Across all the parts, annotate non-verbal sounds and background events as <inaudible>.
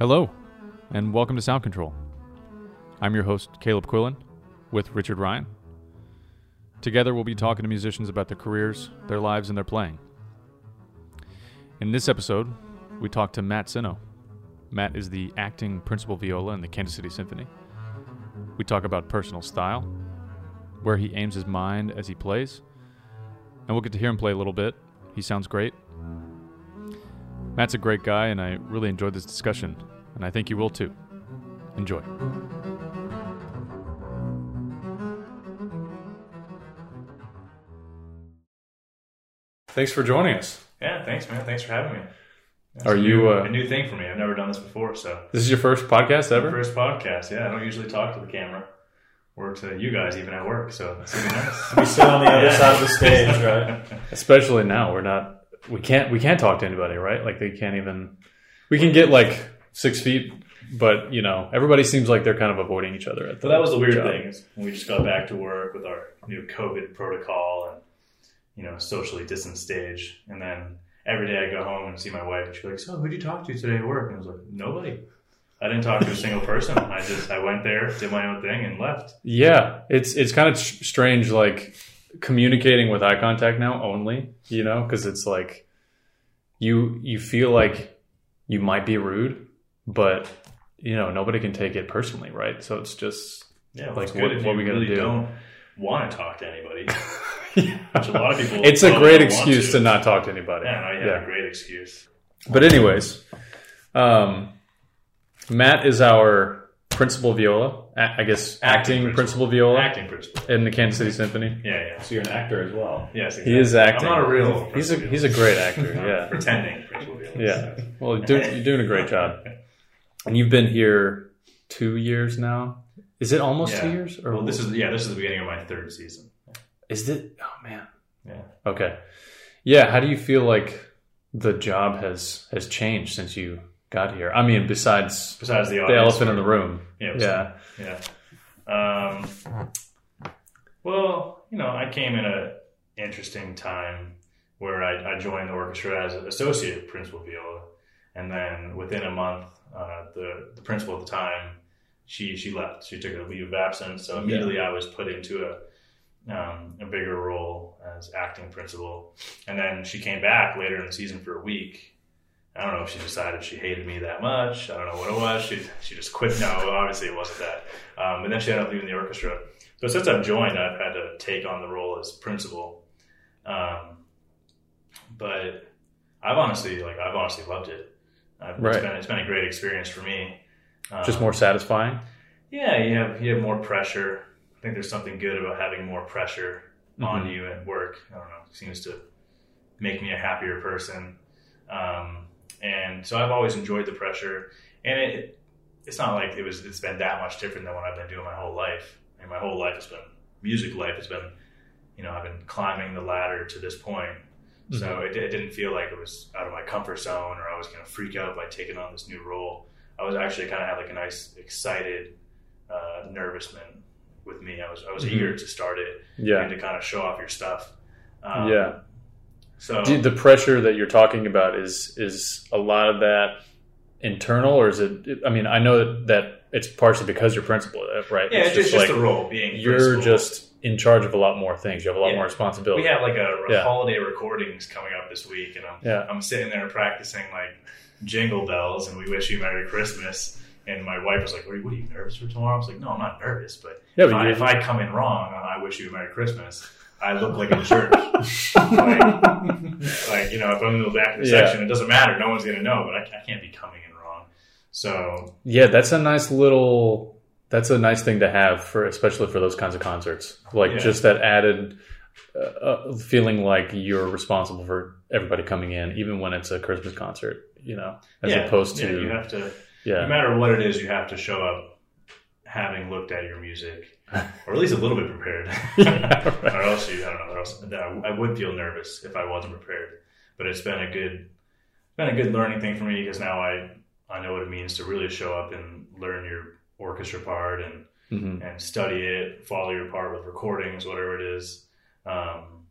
Hello, and welcome to Sound Control. I'm your host, Caleb Quillen, with Richard Ryan. Together, we'll be talking to musicians about their careers, their lives, and their playing. In this episode, we talk to Matt Sinno. Matt is the acting principal viola in the Kansas City Symphony. We talk about personal style, where he aims his mind as he plays, and we'll get to hear him play a little bit. He sounds great. Matt's a great guy, and I really enjoyed this discussion, and I think you will too. Enjoy. Thanks for joining us. Yeah, thanks, man. Thanks for having me. That's Are a you, new, uh, a new thing for me? I've never done this before, so This is your first podcast ever? first podcast. Yeah, I don't usually talk to the camera or to you guys even at work, so it's gonna be nice. <laughs> We sit on the other side of the stage, right? <laughs> Especially now, we're not. We can't. We can't talk to anybody, right? Like they can't even. We can get like six feet, but you know, everybody seems like they're kind of avoiding each other. At the So that was the weird job. thing is when we just got back to work with our new COVID protocol and you know socially distanced stage, and then every day I go home and see my wife. And She's like, "So, who'd you talk to today at work?" And I was like, "Nobody." I didn't talk to a single person. I just I went there, did my own thing, and left. Yeah, it's it's kind of strange, like communicating with eye contact now only. You know, because it's like you you feel like you might be rude, but you know nobody can take it personally, right? So it's just Yeah, well, Like, it's what- what you we gotta really do? don't want to talk to anybody. <laughs> Which a lot of people. it's a great excuse to. not talk to anybody. Yeah, no, yeah, a great excuse. But anyways, um, Matt is our principal viola. A- I guess acting, principal. principal viola Acting principle. in the Kansas City Symphony. Yeah, yeah. So you're an actor as well. Yes, He is acting. I'm not a real. He's a principal he's a great actor. <laughs> Yeah, pretending principal viola. yeah. Well, you're doing, you're doing a great job, <laughs> and you've been here two years now. Is it almost Yeah. two years? Or Well, this is yeah, this is the beginning of my third season. is it? Oh man. Yeah. Okay. Yeah. How do you feel like the job has has changed since you got here? I mean, besides Besides the the elephant in the room. Yeah. Yeah. Yeah. Um, well, you know, I came in a interesting time where I, I joined the orchestra as an associate principal viola, and then within a month, uh, the the principal at the time, she she left. She took a leave of absence, so immediately I was put into a um, a bigger role as acting principal, and then she came back later in the season for a week. I don't know if she decided she hated me that much. I don't know what it was. She she just quit. No, obviously it wasn't that. Um, but then she ended up leaving the orchestra. So since I've joined, I've had to take on the role as principal. Um, but I've honestly like I've honestly loved it. I've, Right. it's, been, it's been a great experience for me. Um, Just more satisfying. yeah, you have you have more pressure. I think there's something good about having more pressure on you at work. I don't know. It seems to make me a happier person. Um, and so I've always enjoyed the pressure. And it it's not like it was it's been that much different than what I've been doing my whole life. And my whole life has been music life has been you know, I've been climbing the ladder to this point. So it, it didn't feel like it was out of my comfort zone or I was going to freak out by taking on this new role. I was actually kind of had like a nice, excited uh, nervousness with me. I was I was Mhm. eager to start it Yeah. and to kind of show off your stuff. Um, yeah. So Do- the pressure that you're talking about is is a lot of that internal, or is it? I mean, I know that it's partially because you're principal, uh, right? yeah, it's, just, like the role being you're principal. just in charge of a lot more things. You have a lot Yeah. more responsibility. We have like a, Yeah. holiday recordings coming up this week, and I'm Yeah. I'm sitting there practicing like jingle bells, and we wish you Merry Christmas. And my wife was like, "What are you, what are you nervous for tomorrow?" I was like, "No, I'm not nervous, but Yeah, if, but I, if I come in wrong, on I wish you a Merry Christmas. I look like a jerk. <laughs> like, like, you know, if I'm in the back of the Yeah. section, it doesn't matter. No one's gonna know, but I, I can't be coming in wrong. So Yeah, that's a nice little. That's a nice thing to have for, especially for those kinds of concerts. Like Yeah. just that added uh, uh, feeling like you're responsible for everybody coming in, even when it's a Christmas concert. You know, as yeah, opposed yeah, to you have to. Yeah. No matter what it is, you have to show up having looked at your music, <laughs> or at least a little bit prepared. <laughs> Yeah, right. Or else you, I don't know. Or else I, I would feel nervous if I wasn't prepared. But it's been a good, been a good learning thing for me because now I I know what it means to really show up and learn your orchestra part and hmm and study it, follow your part with recordings, whatever it is. Um,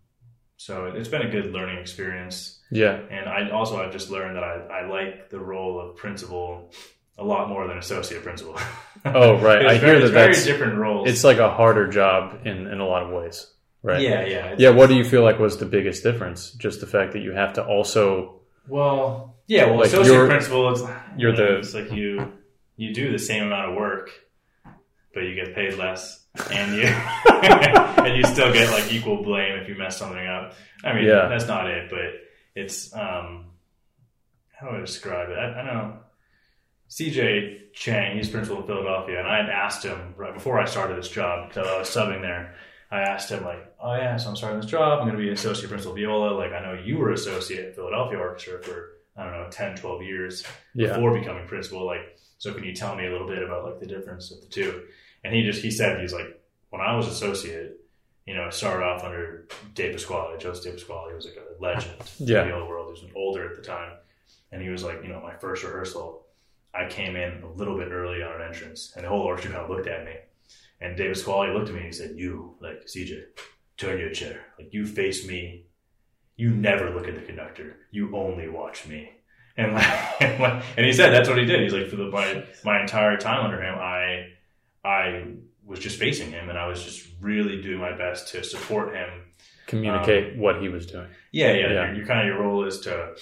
so it's been a good learning experience. yeah, And I also I've just learned that I, I like the role of principal a lot more than associate principal. <laughs> Oh, right. I very, hear that it's very that's different roles. it's like a harder job in in a lot of ways, right? yeah, yeah, Yeah. What do you feel like was the biggest difference? Just the fact that you have to also Well, yeah. Well, Like, associate you're- principal, it's you're you know, the- it's like you you do the same amount of work, but you get paid less, and you <laughs> and you still get like equal blame if you mess something up. I mean, Yeah. that's not it, but it's um, how do I describe it? I, I don't know. CJ Chang, he's principal in Philadelphia, and I had asked him right before I started this job because I was subbing there. I asked him like, "Oh yeah, so I'm starting this job. I'm going to be associate principal viola. Like I know you were associate at Philadelphia Orchestra for I don't know 10, 12 years yeah before becoming principal. Like, so can you tell me a little bit about like the difference of the two?" And he just he said he's like, when I was associate, you know, I started off under de Pasquale, Joseph de Pasquale. He was like a legend <laughs> Yeah. in the viola world. He was older at the time, and he was like, you know, my first rehearsal. I came in a little bit early on an entrance, and the whole orchestra kind of looked at me. And de Pasquale looked at me and he said, "You, like CJ, turn your chair. Like you face me. You never look at the conductor. You only watch me." And like, and, like, and he said that's what he did. He's like, for the my my entire time under him, I I was just facing him, and I was just really doing my best to support him communicate um, what he was doing. yeah, yeah. Yeah. Your, your kind of your role is to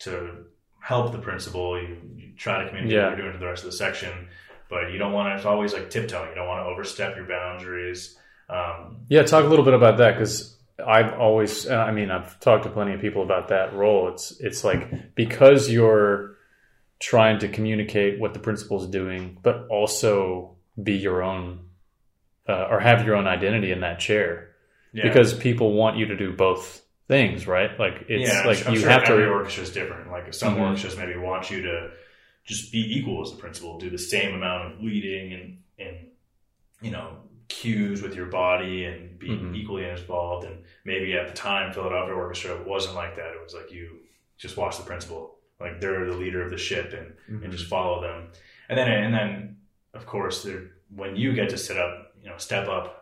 to help the principal. You, you try to communicate Yeah. what you're doing to the rest of the section, but you don't want to. It's always like tiptoeing. You don't want to overstep your boundaries. Um, Yeah, talk a little bit about that because I've always, I mean, I've talked to plenty of people about that role. It's it's like because you're trying to communicate what the principal's doing, but also be your own uh, or have your own identity in that chair yeah. because people want you to do both things, right? Like it's yeah, like I'm you sure have every to. orchestra is different. Like some Mhm. orchestras maybe want you to just be equal as the principal, do the same amount of leading and and you know cues with your body and be Mhm. equally involved. And maybe at the time, Philadelphia Orchestra wasn't like that. It was like you just watch the principal, like they're the leader of the ship, and Mm-hmm. and just follow them. And then and then of course when you get to sit up, you know, step up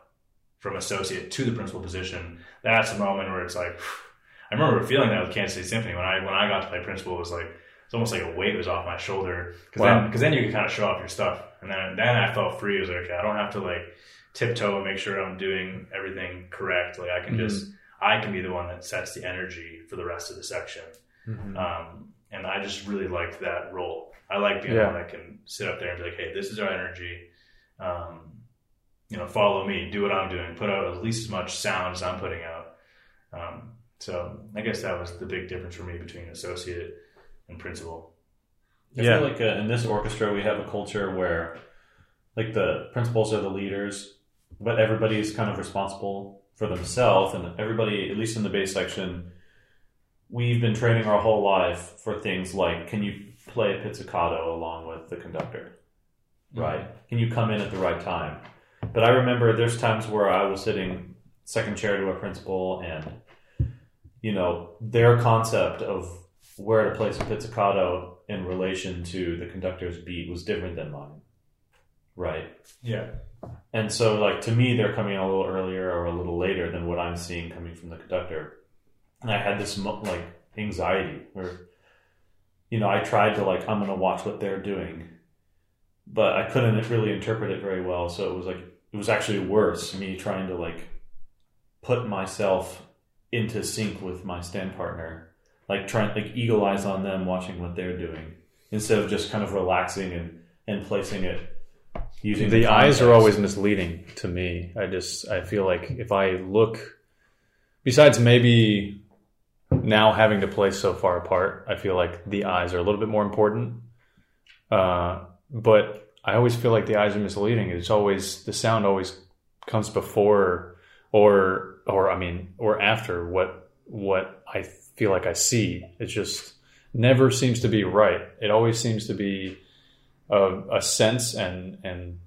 from associate to the principal position, that's a moment where it's like <sighs> I remember feeling that with Kansas City Symphony when I when I got to play principal it was like it's almost like a weight was off my shoulder because Wow. then because then you can kind of show off your stuff and then then I felt free. It was like okay, I don't have to like tiptoe and make sure I'm doing everything correct. Like I can Mhm. just I can be the one that sets the energy for the rest of the section. Mhm. Um, and I just really liked that role. I like being Yeah. the one that can sit up there and be like, hey, this is our energy. Um, you know, follow me, do what I'm doing, put out at least as much sound as I'm putting out. Um, so I guess that was the big difference for me between associate and principal. I Yeah. feel like uh, in this orchestra we have a culture where, like, the principals are the leaders, but everybody is kind of responsible for themselves, and everybody, at least in the bass section, we've been training our whole life for things like, can you play a pizzicato along with the conductor? Right? Can you come in at the right time? But I remember there's times where I was sitting second chair to a principal, and you know their concept of where to place a pizzicato in relation to the conductor's beat was different than mine. Right. Yeah. And so, like, to me, they're coming a little earlier or a little later than what I'm seeing coming from the conductor. And I had this, like, anxiety where, you know, I tried to, like, I'm going to watch what they're doing, but I couldn't really interpret it very well. So it was like, it was actually worse, me trying to, like, put myself into sync with my stand partner, like, trying, like, eagle eyes on them, watching what they're doing, instead of just kind of relaxing and, and placing it using the eyes are always misleading to me. I just I feel like if I look, besides maybe now having to play so far apart, I feel like the eyes are a little bit more important. Uh, but I always feel like the eyes are misleading. It's always the sound always comes before or or I mean or after what what I feel like I see. It just never seems to be right. It always seems to be a, a sense and and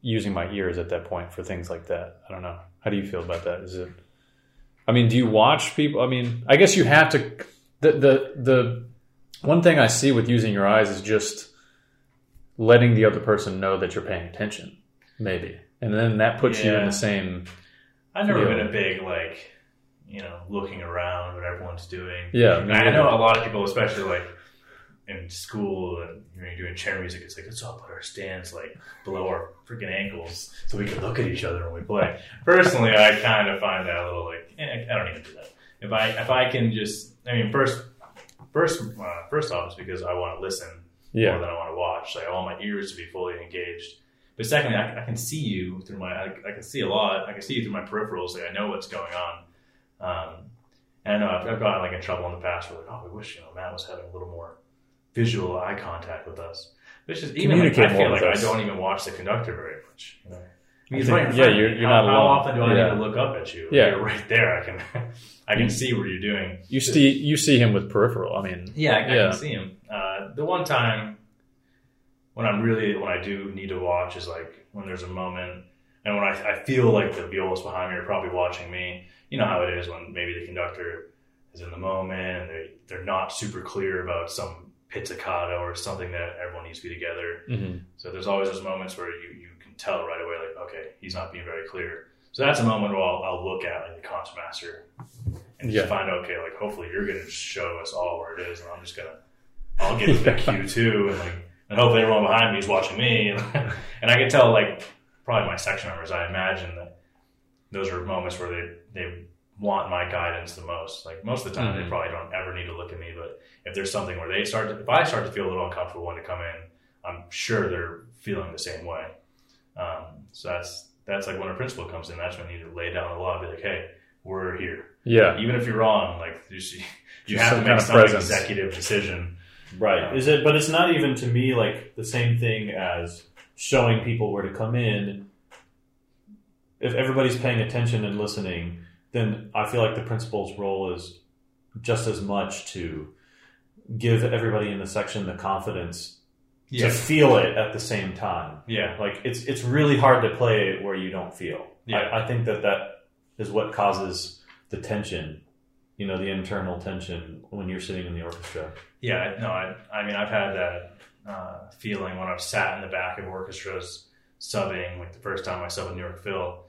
using my ears at that point for things like that. I don't know. How do you feel about that? Is it? I mean, do you watch people? I mean, I guess you have to. The the the one thing I see with using your eyes is just letting the other person know that you're paying attention, maybe, and then that puts you in the same. I've never Yeah. been a big like, you know, looking around what everyone's doing. Yeah, And me I know a lot of people, especially like in school and when you're doing chair music, it's like let's all put our stands like below our freaking ankles so we can look at each other when we play. Personally, I kind of find that a little like eh, I don't even do that. If I if I can just, I mean, first first uh, first off, it's because I want to listen more than I want to watch. Like I want my ears to be fully engaged. But secondly, I, I can see you through my. I, I can see a lot. I can see you through my peripherals. Like I know what's going on. Um, and I know I've, I've gotten like in trouble in the past. Where like, oh, we wish you know Matt was having a little more visual eye contact with us. Which is even like, I feel like with I don't even watch the conductor very much. You know? I mean, he's think- right yeah, you're- you're how, not how alone. often do I Yeah. need to look up at you? Yeah. You're right there. I can <laughs> I can see what you're doing. You see, you see him with peripheral. I mean, Yeah, I, I can see him. Uh, the one time when I'm really when I do need to watch is like when there's a moment and when I, I feel like the violists behind me are probably watching me. You know how it is when maybe the conductor is in the moment and they they're not super clear about some pizzicato or something that everyone needs to be together. mhm. So there's always those moments where you, you can tell right away, like, okay, he's not being very clear. So that's a moment where I'll, I'll look at like the concertmaster and just Yeah. find okay, like hopefully you're going to show us all where it is, and I'm just gonna, I'll get the cue too, and like, and hopefully everyone behind me is watching me, and, <laughs> and I can tell like probably my section members, I imagine that those are moments where they they want my guidance the most. Like most of the time, Mhm. they probably don't ever need to look at me, but if there's something where they start to, if I start to feel a little uncomfortable when to come in, I'm sure they're feeling the same way. Um, so that's that's like when a principal comes in, that's when you need to lay down the law, and be like, hey, we're here. yeah, Even if you're wrong, like you, see, <laughs> you have some to kind make of some executive decision. Right. Is it? But it's not even to me like the same thing as showing people where to come in. If everybody's paying attention and listening, then I feel like the principal's role is just as much to give everybody in the section the confidence to feel it at the same time. yeah, Like it's it's really hard to play where you don't feel. Yeah. I, I think that that is what causes the tension. You know, the internal tension when you're sitting in the orchestra. Yeah, no, I, I mean, I've had that uh, feeling when I've sat in the back of orchestras subbing, like the first time I subbed with New York Phil.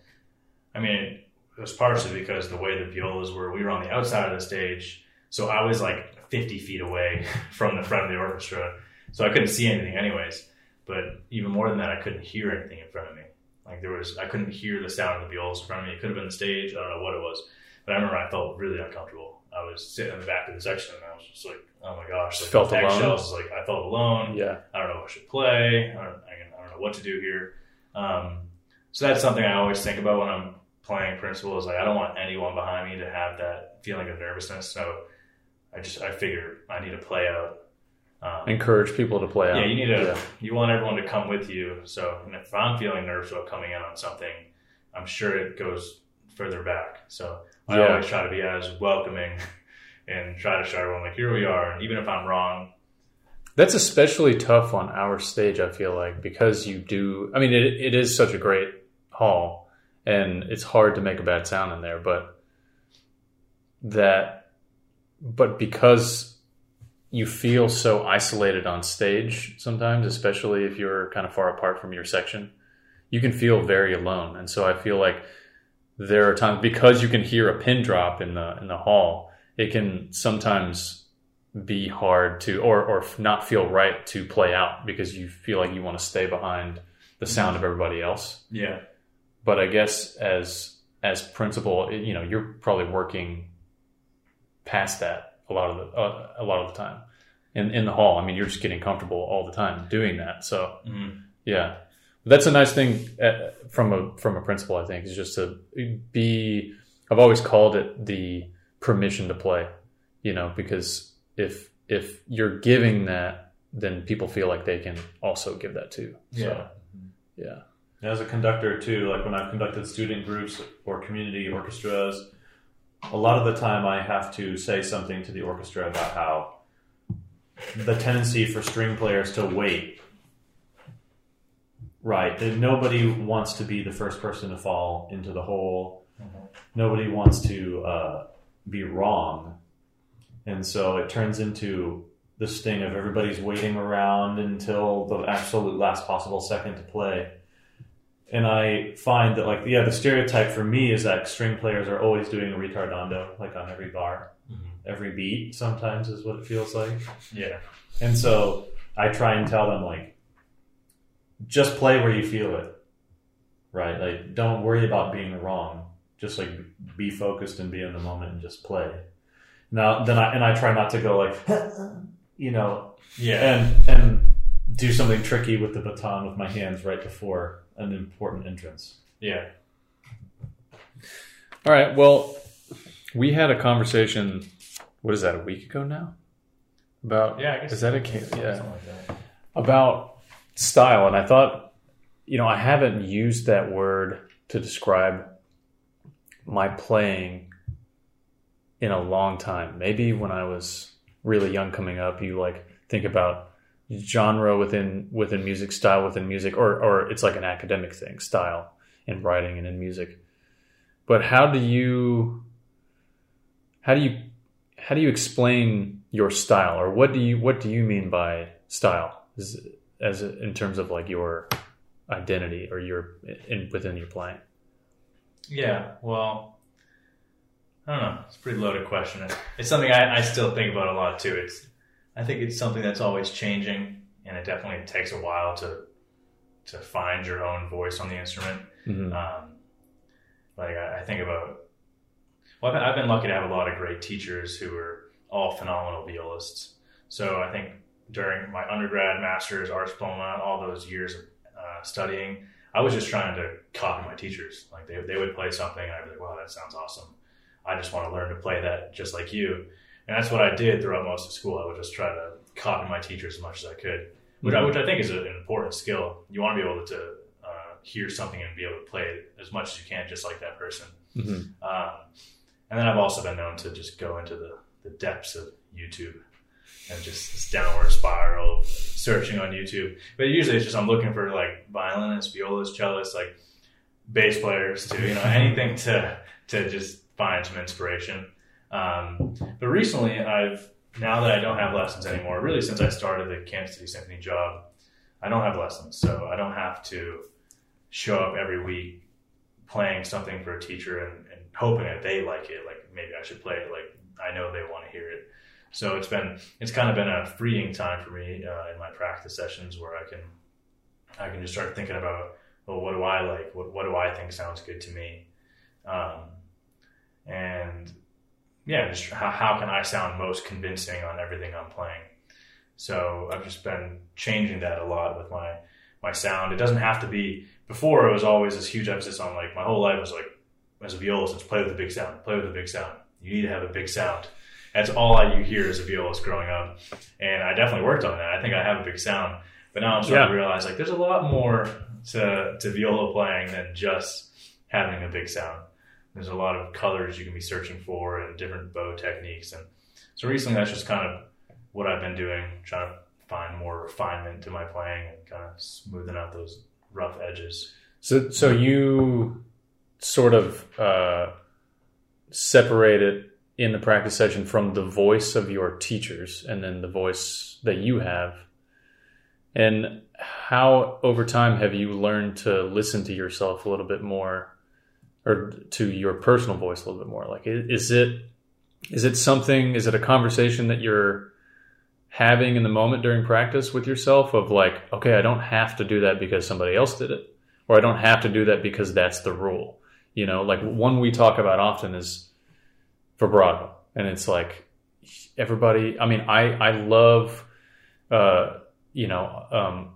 I mean, it was partially because the way the violas were, we were on the outside of the stage, so I was like 50 feet away <laughs> from the front of the orchestra, so I couldn't see anything, anyways. But even more than that, I couldn't hear anything in front of me. Like there was, I couldn't hear the sound of the violas in front of me. It could have been the stage. I don't know what it was. But I remember I felt really uncomfortable. I was sitting in the back of the section and I was just like, oh my gosh. Like, Felt alone? eggshells, Like I felt alone. yeah, I don't know if I should play. I don't, I, don't know what to do here. Um, so that's something I always think about when I'm playing principal is like, I don't want anyone behind me to have that feeling of nervousness. So I just, I figure I need to play out. Um, encourage people to play out. yeah, you need to. Yeah. You want everyone to come with you. So, and if I'm feeling nervous about coming in on something, I'm sure it goes further back. So, I Yeah. always try to be as welcoming and try to show everyone like, here we are. And even if I'm wrong, That's especially tough on our stage, I feel like, because you do. I mean, it, it is such a great hall, and it's hard to make a bad sound in there, but that, but because you feel so isolated on stage sometimes, especially if you're kind of far apart from your section, you can feel very alone. And so I feel like there are times because you can hear a pin drop in the in the hall, it can sometimes be hard to or or not feel right to play out because you feel like you want to stay behind the sound of everybody else. yeah, But I guess as as principal, you know, you're probably working past that a lot of the uh, a lot of the time in in the hall. I mean, you're just getting comfortable all the time doing that. So Mhm. yeah, that's a nice thing uh, from a from a principal. I think is just to be. I've always called it the permission to play. You know, because if if you're giving that, then people feel like they can also give that too. So, yeah. As a conductor too, like when I've conducted student groups or community orchestras, a lot of the time I have to say something to the orchestra about how the tendency for string players to wait. Right. Nobody wants to be the first person to fall into the hole. Nobody wants to uh, be wrong. And so it turns into this thing of everybody's waiting around until the absolute last possible second to play and I find that like yeah, the stereotype for me is that string players are always doing a retardando like on every bar, every beat. Sometimes is what it feels like. Yeah. And so I try and tell them like, just play where you feel it, right? Like, don't worry about being wrong. Just like be focused and be in the moment and just play. Now, then I and I try not to go like, <laughs> you know, Yeah. and and do something tricky with the baton with my hands right before an important entrance. Yeah. All right. Well, we had a conversation. What is that? A week ago now? About Yeah. I guess is that a ca- yeah like that. about style, and I thought, you know, I haven't used that word to describe my playing in a long time. Maybe when I was really young coming up, you like think about genre within within music, style within music, or or it's like an academic thing, style in writing and in music. But how do you how do you how do you explain your style, or what do you what do you mean by style? Is, as in terms of like your identity or your in within your playing. Yeah, well, I don't know. It's a pretty loaded question. It's- It's something I, I still think about a lot too. It's I think it's something that's always changing, and it definitely takes a while to to find your own voice on the instrument. Mm-hmm. Um, like I, I think about, well, I've been, I've been lucky to have a lot of great teachers who are all phenomenal violists. So I think during my undergrad, master's, arts diploma, all those years of uh, studying, I was just trying to copy my teachers. Like they, they would play something, and I'd be like, "Wow, that sounds awesome." I just want to learn to play that just like you, and that's what I did throughout most of school. I would just try to copy my teachers as much as I could, which, I, which I think is a- an important skill. You want to be able to uh, hear something and be able to play it as much as you can, just like that person. Mm-hmm. Um, and then I've also been known to just go into the, the depths of YouTube and just this downward spiral of searching on YouTube. But usually it's just I'm looking for like violinists, violists, cellists, like bass players to you know anything to to just find some inspiration. Um, but recently I've now that I don't have lessons anymore, really since I started the Kansas City Symphony job, I don't have lessons, so I don't have to show up every week playing something for a teacher and, and hoping that they like it. Like maybe I should play it. Like I know they want to hear it. So it's been it's kind of been a freeing time for me uh, in my practice sessions where I can I can just start thinking about well what do I like what what do I think sounds good to me, um, and yeah just how, how can I sound most convincing on everything I'm playing. So I've just been changing that a lot with my my sound. It doesn't have to be before it was always this huge emphasis on like my whole life was like as a violist, play with a big sound, play with a big sound. You need to have a big sound. That's all I you hear as a violist growing up, and I definitely worked on that. I think I have a big sound, but now I'm starting Yeah. to realize like there's a lot more to to viola playing than just having a big sound. There's a lot of colors you can be searching for and different bow techniques, and so recently that's just kind of what I've been doing, trying to find more refinement to my playing and kind of smoothing out those rough edges. So so you sort of uh, separate it in the practice session from the voice of your teachers and then the voice that you have. And how over time have you learned to listen to yourself a little bit more or to your personal voice a little bit more? Like is it is it something is it a conversation that you're having in the moment during practice with yourself of like, okay, I don't have to do that because somebody else did it or I don't have to do that because that's the rule. You know, like one we talk about often is vibrato, and it's like everybody. I mean, I I love, uh, you know, um,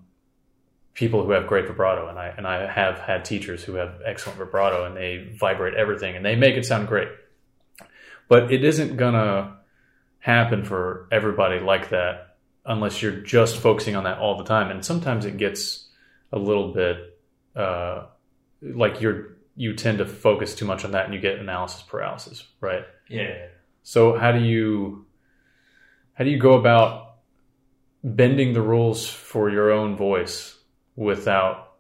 people who have great vibrato, and I and I have had teachers who have excellent vibrato, and they vibrate everything, and they make it sound great. But it isn't gonna happen for everybody like that unless you're just focusing on that all the time, and sometimes it gets a little bit uh, like you're you tend to focus too much on that and you get analysis paralysis right Yeah. so how do you how do you go about bending the rules for your own voice without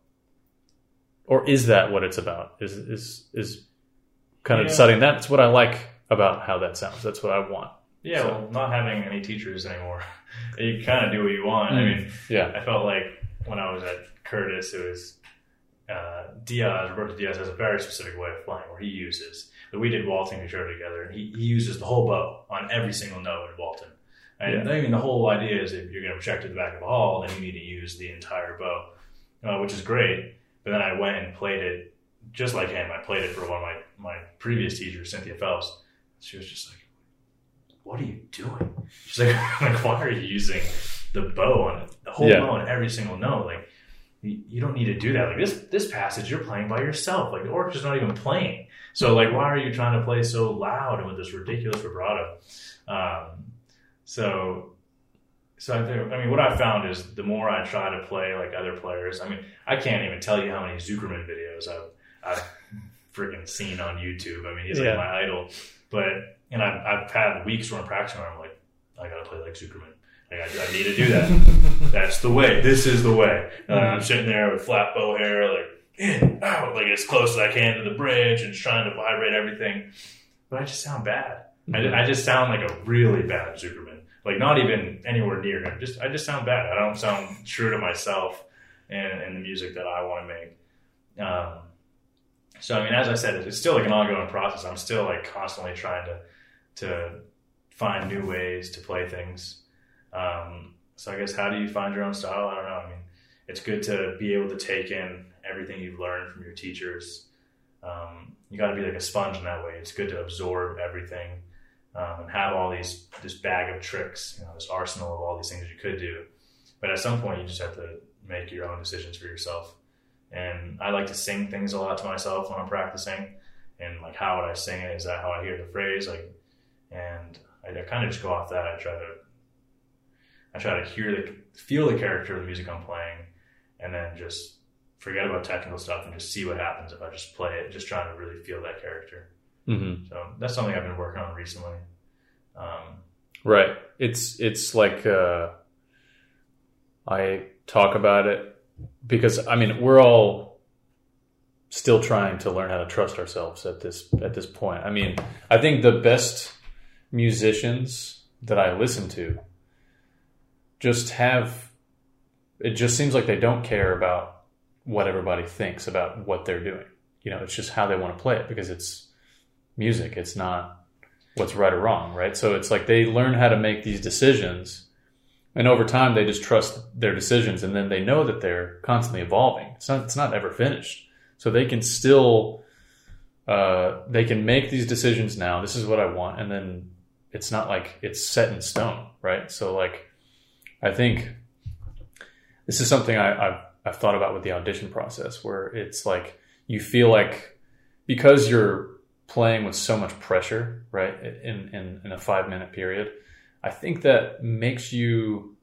or is that what it's about is is is kind of Yeah. deciding that's what i like about how that sounds that's what i want Yeah, So- well, not having any teachers anymore, <laughs> you kind of do what you want. I Mm. mean, yeah I felt like when I was at Curtis, it was uh, Diaz, Roberto Diaz has a very specific way of playing where he uses But we did Walton Concerto together, and he, he uses the whole bow on every single note in Walton. And I mean, the whole idea is if you're going to project to the back of the hall, then you need to use the entire bow, uh, which is great. But then I went and played it just like him. I played it for one of my, my previous teachers, Cynthia Phelps. She was just like, What are you doing? She's like, <laughs> like Why are you using the bow on it, the whole Yeah. bow on every single note? Like, you, don't need to do that. Like this this passage, you're playing by yourself. Like the orchestra's not even playing. So like, why are you trying to play so loud and with this ridiculous vibrato? Um, so, so I think I mean what I found is the more I try to play like other players. I mean, I can't even tell you how many Zukerman videos I've I've <laughs> freaking seen on YouTube. I mean, he's Yeah. like my idol. But and I've I've had weeks where I'm practicing where I'm like, I gotta play like Zukerman. Like, I, I need to do that. <laughs> That's the way. This is the way. Uh, I'm sitting there with flat bow hair, like in, out, like as close as I can to the bridge, and trying to vibrate everything. But I just sound bad. I, I just sound like a really bad Zukerman. Like not even anywhere near him. Just I just sound bad. I don't sound true to myself and, and the music that I want to make. Um, so I mean, as I said, it's still like an ongoing process. I'm still like constantly trying to to find new ways to play things. Um, so I guess how do you find your own style? I don't know. I mean, it's good to be able to take in everything you've learned from your teachers. Um, you got to be like a sponge in that way. It's good to absorb everything um, and have all these this bag of tricks, you know, this arsenal of all these things you could do. But at some point, you just have to make your own decisions for yourself. And I like to sing things a lot to myself when I'm practicing. And like, how would I sing it? Is that how I hear the phrase? Like, and I, I kind of just go off that. I try to, I try to hear the, feel the character of the music I'm playing, and then just forget about technical stuff and just see what happens if I just play it. Just trying to really feel that character. Mm-hmm. So that's something I've been working on recently. Um, Right. It's it's like uh, I talk about it because I mean we're all still trying to learn how to trust ourselves at this at this point. I mean, I think the best musicians that I listen to just have it just seems like they don't care about what everybody thinks about what they're doing. You know, it's just how they want to play it because it's music. It's not what's right or wrong, right? So it's like they learn how to make these decisions, and over time they just trust their decisions, and then they know that they're constantly evolving. It's not it's not ever finished, so they can still uh, they can make these decisions now. This is what I want, and then it's not like it's set in stone, right? So like I think this is something I, I've I've thought about with the audition process, where it's like you feel like because you're playing with so much pressure, right, in, in, in a five minute period, I think that makes you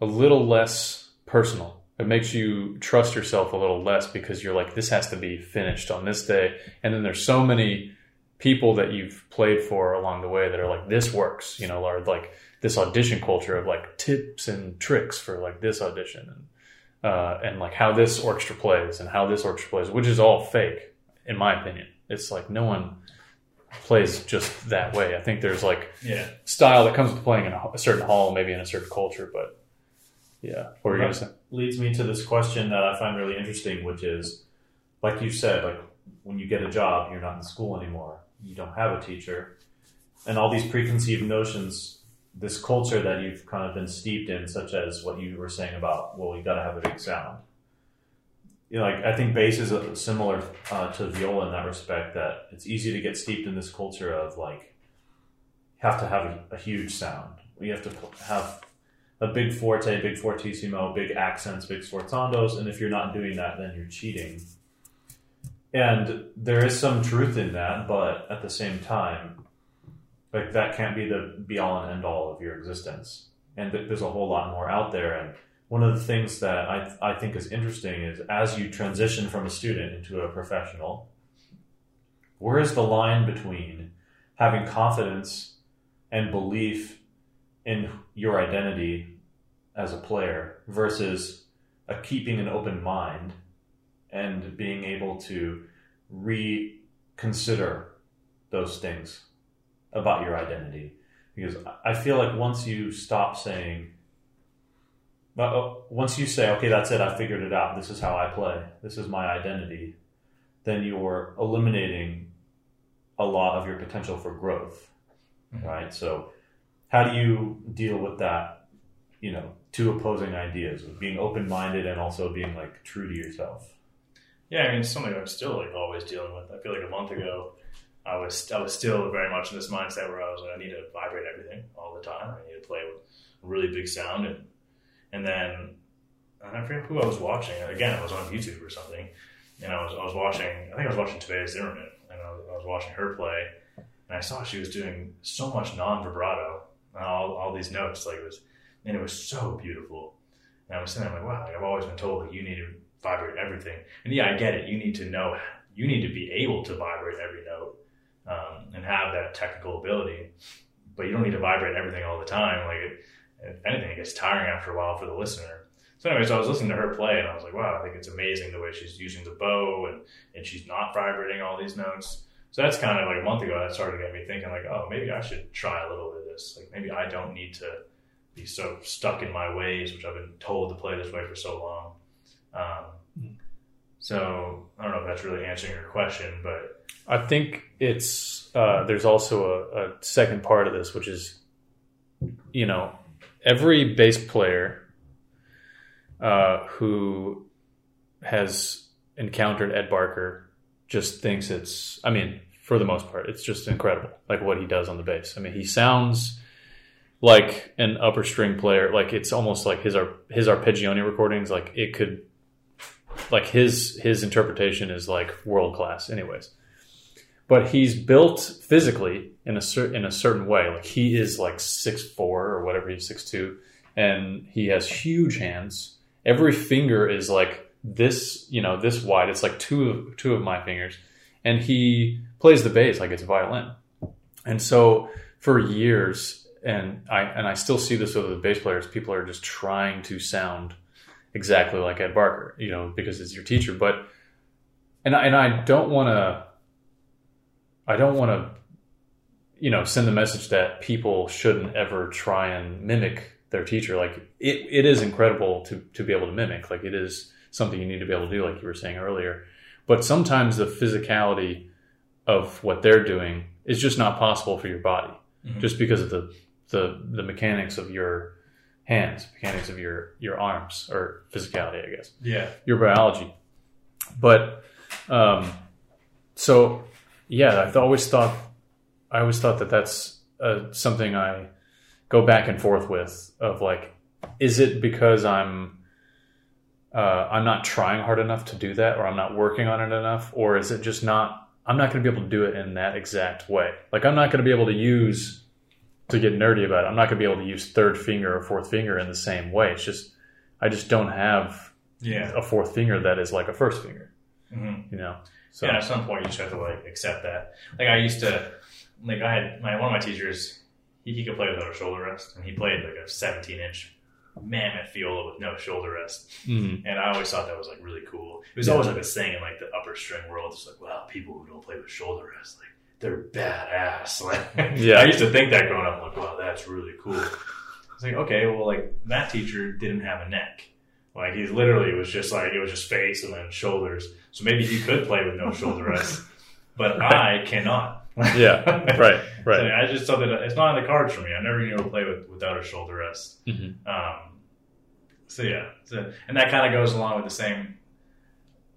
a little less personal. It makes you trust yourself a little less because you're like, this has to be finished on this day. And then there's so many people that you've played for along the way that are like, this works, you know, or like this audition culture of like tips and tricks for like this audition and, uh, and like how this orchestra plays and how this orchestra plays, which is all fake, in my opinion. It's like no one plays just that way. I think there's like yeah. style that comes with playing in a, a certain hall, maybe in a certain culture, but yeah. What were you leads me to this question that I find really interesting, which is, like you said, like when you get a job, you're not in school anymore. You don't have a teacher, and all these preconceived notions, this culture that you've kind of been steeped in, such as what you were saying about, well, you got to have a big sound. You know, like I think bass is a, similar uh, to viola in that respect. That it's easy to get steeped in this culture of like, have to have a, a huge sound. You have to have a big forte, big fortissimo, big accents, big sforzandos, and if you're not doing that, then you're cheating. And there is some truth in that, but at the same time, like that can't be the be all and end all of your existence. And th- there's a whole lot more out there. And one of the things that I I think is interesting is as you transition from a student into a professional, where is the line between having confidence and belief in your identity as a player versus a keeping an open mind and being able to reconsider those things about your identity because I feel like once you stop saying uh, once you say okay that's it I figured it out this is how I play this is my identity then you're eliminating a lot of your potential for growth, Mhm. right? So, how do you deal with that? You know, two opposing ideas of being open minded and also being like true to yourself. Yeah, I mean, it's something I'm still like always dealing with. I feel like a month ago, I was I was still very much in this mindset where I was like, I need to vibrate everything all the time. I need to play with really big sound, and and then I forget who I was watching. Again, I was on YouTube or something, and I was I was watching. I think I was watching Tabea Zimmermann, and I was, I was watching her play, and I saw she was doing so much non vibrato and uh, all all these notes, like it was, and it was so beautiful. And I was sitting there like, wow, I've always been told that you need to vibrate everything. And yeah, I get it. You need to know, you need to be able to vibrate every note um, and have that technical ability. But you don't need to vibrate everything all the time. Like, it, if anything, it gets tiring after a while for the listener. So, anyways, I was listening to her play, and I was like, wow, I think it's amazing the way she's using the bow, and, and she's not vibrating all these notes. So that's kind of like a month ago. That started to get me thinking, like, oh, maybe I should try a little bit of this. Like, maybe I don't need to be so stuck in my ways, which I've been told to play this way for so long. Um, so I don't know if that's really answering your question, but I think it's uh, there's also a, a second part of this, which is you know every bass player uh, who has encountered Ed Barker just thinks it's. I mean, for the most part, it's just incredible, like what he does on the bass. I mean, he sounds like an upper string player. Like it's almost like his ar- his arpeggione recordings. Like it could, like his his interpretation is like world class. Anyways, but he's built physically in a cer- in a certain way. Like he is like six four or whatever. He's six two, and he has huge hands. Every finger is like this, you know, this wide. It's like two of two of my fingers, and he plays the bass like it's a violin. And so for years, and I and I still see this with the bass players. People are just trying to sound exactly like Ed Barker, you know, because it's your teacher. But and I, and I don't want to. I don't want to, you know, send the message that people shouldn't ever try and mimic their teacher. Like it, it is incredible to to be able to mimic. Like it is something you need to be able to do, like you were saying earlier. But sometimes the physicality of what they're doing is just not possible for your body, Mhm. just because of the the the mechanics of your hands, mechanics of your your arms, or physicality, I guess yeah, your biology. But um, so yeah, I've always thought I always thought that that's uh, something I go back and forth with of like, is it because I'm uh, I'm not trying hard enough to do that, or I'm not working on it enough, or is it just not? I'm not going to be able to do it in that exact way. Like I'm not going to be able to use to get nerdy about it. I'm not going to be able to use third finger or fourth finger in the same way. It's just I just don't have yeah, a fourth finger that is like a first finger, hmm you know. So yeah. At some point, you just have to like accept that. Like I used to, like I had my one of my teachers. He, he could play without a shoulder rest, and he played like a 17 inch mammoth viola with no shoulder rest. mm, And I always thought that was like really cool. It was Yeah. always like a thing in like the upper string world. It's like, wow, people who don't play with shoulder rest, like they're badass. <laughs> Like, Yeah. I used to think that growing up. Like, wow, that's really cool. It's like, okay, well, like that teacher didn't have a neck. Like he literally was just like it was just face and then shoulders. So maybe he could play with no <laughs> shoulder rest, but I cannot. yeah, right, <laughs> So right. I just thought that it's not in the cards for me. I never knew to play with without a shoulder rest. Mhm. Um, so yeah, so, and that kind of goes along with the same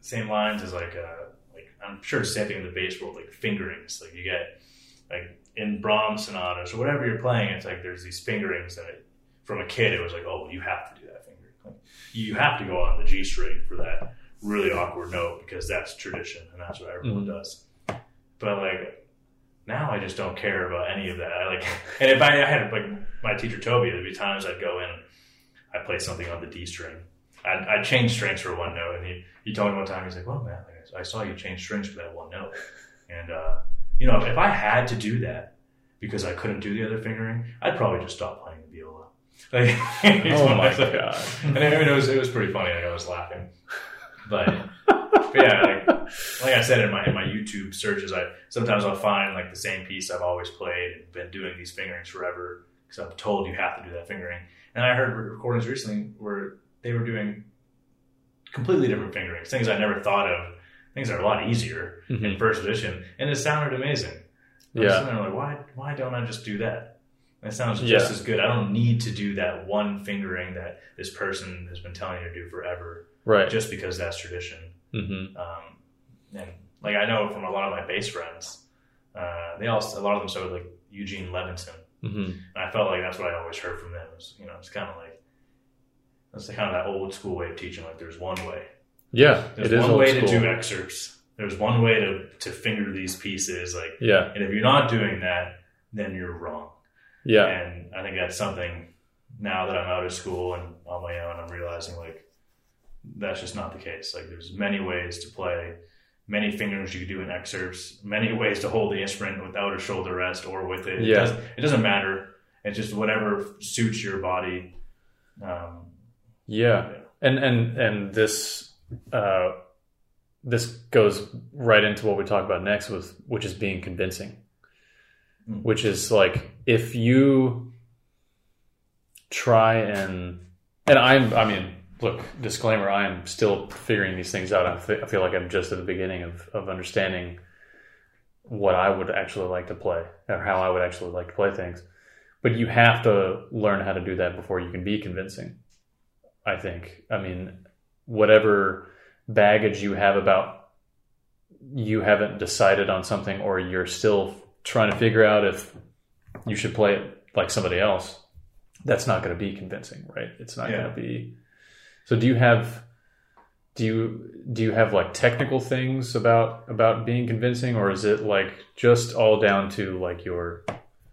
same lines as like uh, like I'm sure same thing in the bass world, like fingerings. Like you get like in Brahms sonatas or whatever you're playing, it's like there's these fingerings that it, from a kid it was like, oh, well, you have to do that finger. Like, you have to go on the G string for that really awkward note because that's tradition and that's what everyone Mhm. does. But like now I just don't care about any of that. I like, <laughs> and if I, I had like my teacher Toby, there'd be times I'd go in, I'd play something on the D string. I'd, I'd change strings for one note, and he, he told me one time, he's like, "Well, man, I saw you change strings for that one note." And uh, you know, if I had to do that because I couldn't do the other fingering, I'd probably just stop playing. <laughs> Like, Oh my God. And I mean, it was it was pretty funny. Like I was laughing, but, but yeah, like, like I said in my in my YouTube searches, I sometimes I'll find like the same piece I've always played and been doing these fingerings forever because I'm told you have to do that fingering. And I heard recordings recently where they were doing completely different fingerings, things I never thought of, things that are a lot easier in Mhm. first edition, and it sounded amazing. I'm Yeah. like, why, why don't I just do that? That sounds just Yeah. as good. I don't need to do that one fingering that this person has been telling you to do forever, Right. just because that's tradition. hmm Um, and like I know from a lot of my bass friends, uh, they all a lot of them started like Eugene Levinson, hmm and I felt like that's what I always heard from them. Was, you know, it's kind of like that's kind of that old school way of teaching. Like there's one way. Yeah. There's it is one way school. to do excerpts. There's one way to to finger these pieces. Like, Yeah. and if you're not doing that, then you're wrong. Yeah. And I think that's something now that I'm out of school and on my own, I'm realizing like that's just not the case. Like there's many ways to play, many fingers you can do in excerpts, many ways to hold the instrument without a shoulder rest or with it. Yeah. It, doesn't, it doesn't matter. It's just whatever suits your body. Um, Yeah. And and and this uh, this goes right into what we talk about next with which is being convincing. Mm. Which is like if you try and and I'm I mean look disclaimer I am still figuring these things out I I feel like I'm just at the beginning of of understanding what I would actually like to play or how I would actually like to play things but you have to learn how to do that before you can be convincing I think. I mean, whatever baggage you have about you haven't decided on something or you're still trying to figure out if you should play it like somebody else, that's not going to be convincing, right? It's not Yeah. going to be. So do you have do you do you have like technical things about about being convincing or is it like just all down to like your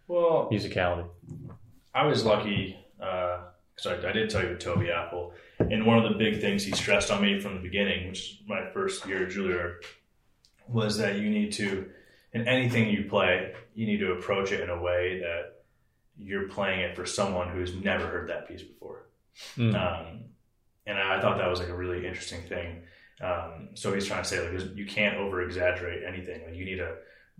well, musicality? I was lucky uh, because I, I did tell you with Toby Appel, and one of the big things he stressed on me from the beginning, which is my first year at Juilliard, was that you need to, in anything you play, you need to approach it in a way that you're playing it for someone who's never heard that piece before. Mm. Um, and I thought that was like a really interesting thing. Um, so he's trying to say like you can't over exaggerate anything. Like you need to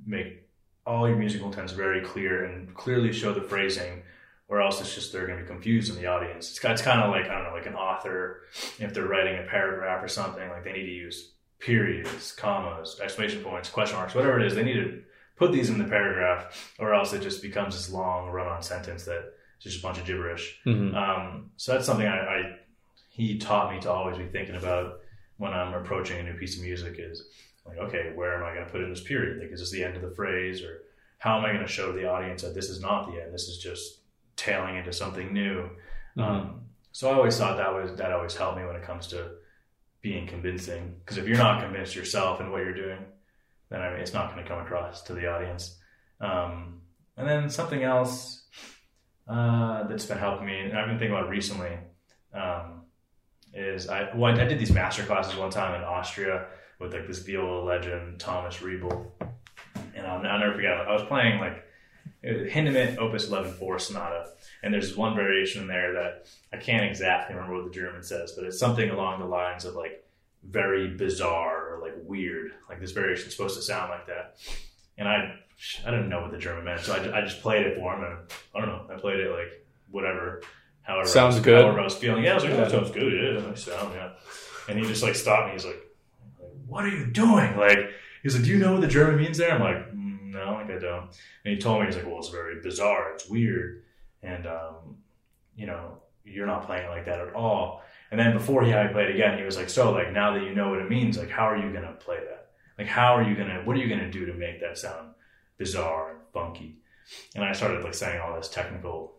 make all your musical intents very clear and clearly show the phrasing, or else it's just they're going to be confused in the audience. It's, it's kind of like I don't know, like an author if they're writing a paragraph or something, like they need to use periods, commas, exclamation points, question marks, whatever it is. They need to put these in the paragraph, or else it just becomes this long run-on sentence that it's just a bunch of gibberish. Mhm. Um, so that's something I, I he taught me to always be thinking about when I'm approaching a new piece of music is like, okay, where am I going to put in this period? Like, is this the end of the phrase, or how am I going to show the audience that this is not the end? This is just tailing into something new. Mhm. Um, so I always thought that was that always helped me when it comes to being convincing. Because if you're not convinced yourself in what you're doing, then I mean, it's not going to come across to the audience. Um, and then something else uh, that's been helping me, and I've been thinking about recently, um, is I well, I did these master classes one time in Austria with like this viola legend Thomas Riebl, and I'll, I'll never forget. I was playing like Hindemith Opus 11 4 Sonata, and there's one variation in there that I can't exactly remember what the German says, but it's something along the lines of like very bizarre or like weird. Like this variation is supposed to sound like that, and I I didn't know what the German meant, so I, I just played it for him, and I don't know, I played it like whatever. However, I Sounds was, good. However, I was feeling. Yeah, I was like, that sounds good. Yeah, sound. Yeah, and he just like stopped me. He's like, "What are you doing?" Like he's like, "Do you know what the German means there?" I'm like, mm, "No, like I don't." And he told me he's like, "Well, it's very bizarre. It's weird, and um, you know, you're not playing like that at all." And then before he had me play it again, he was like, "So, like now that you know what it means, like how are you gonna play that? Like how are you gonna? What are you gonna do to make that sound bizarre and funky?" And I started like saying all this technical,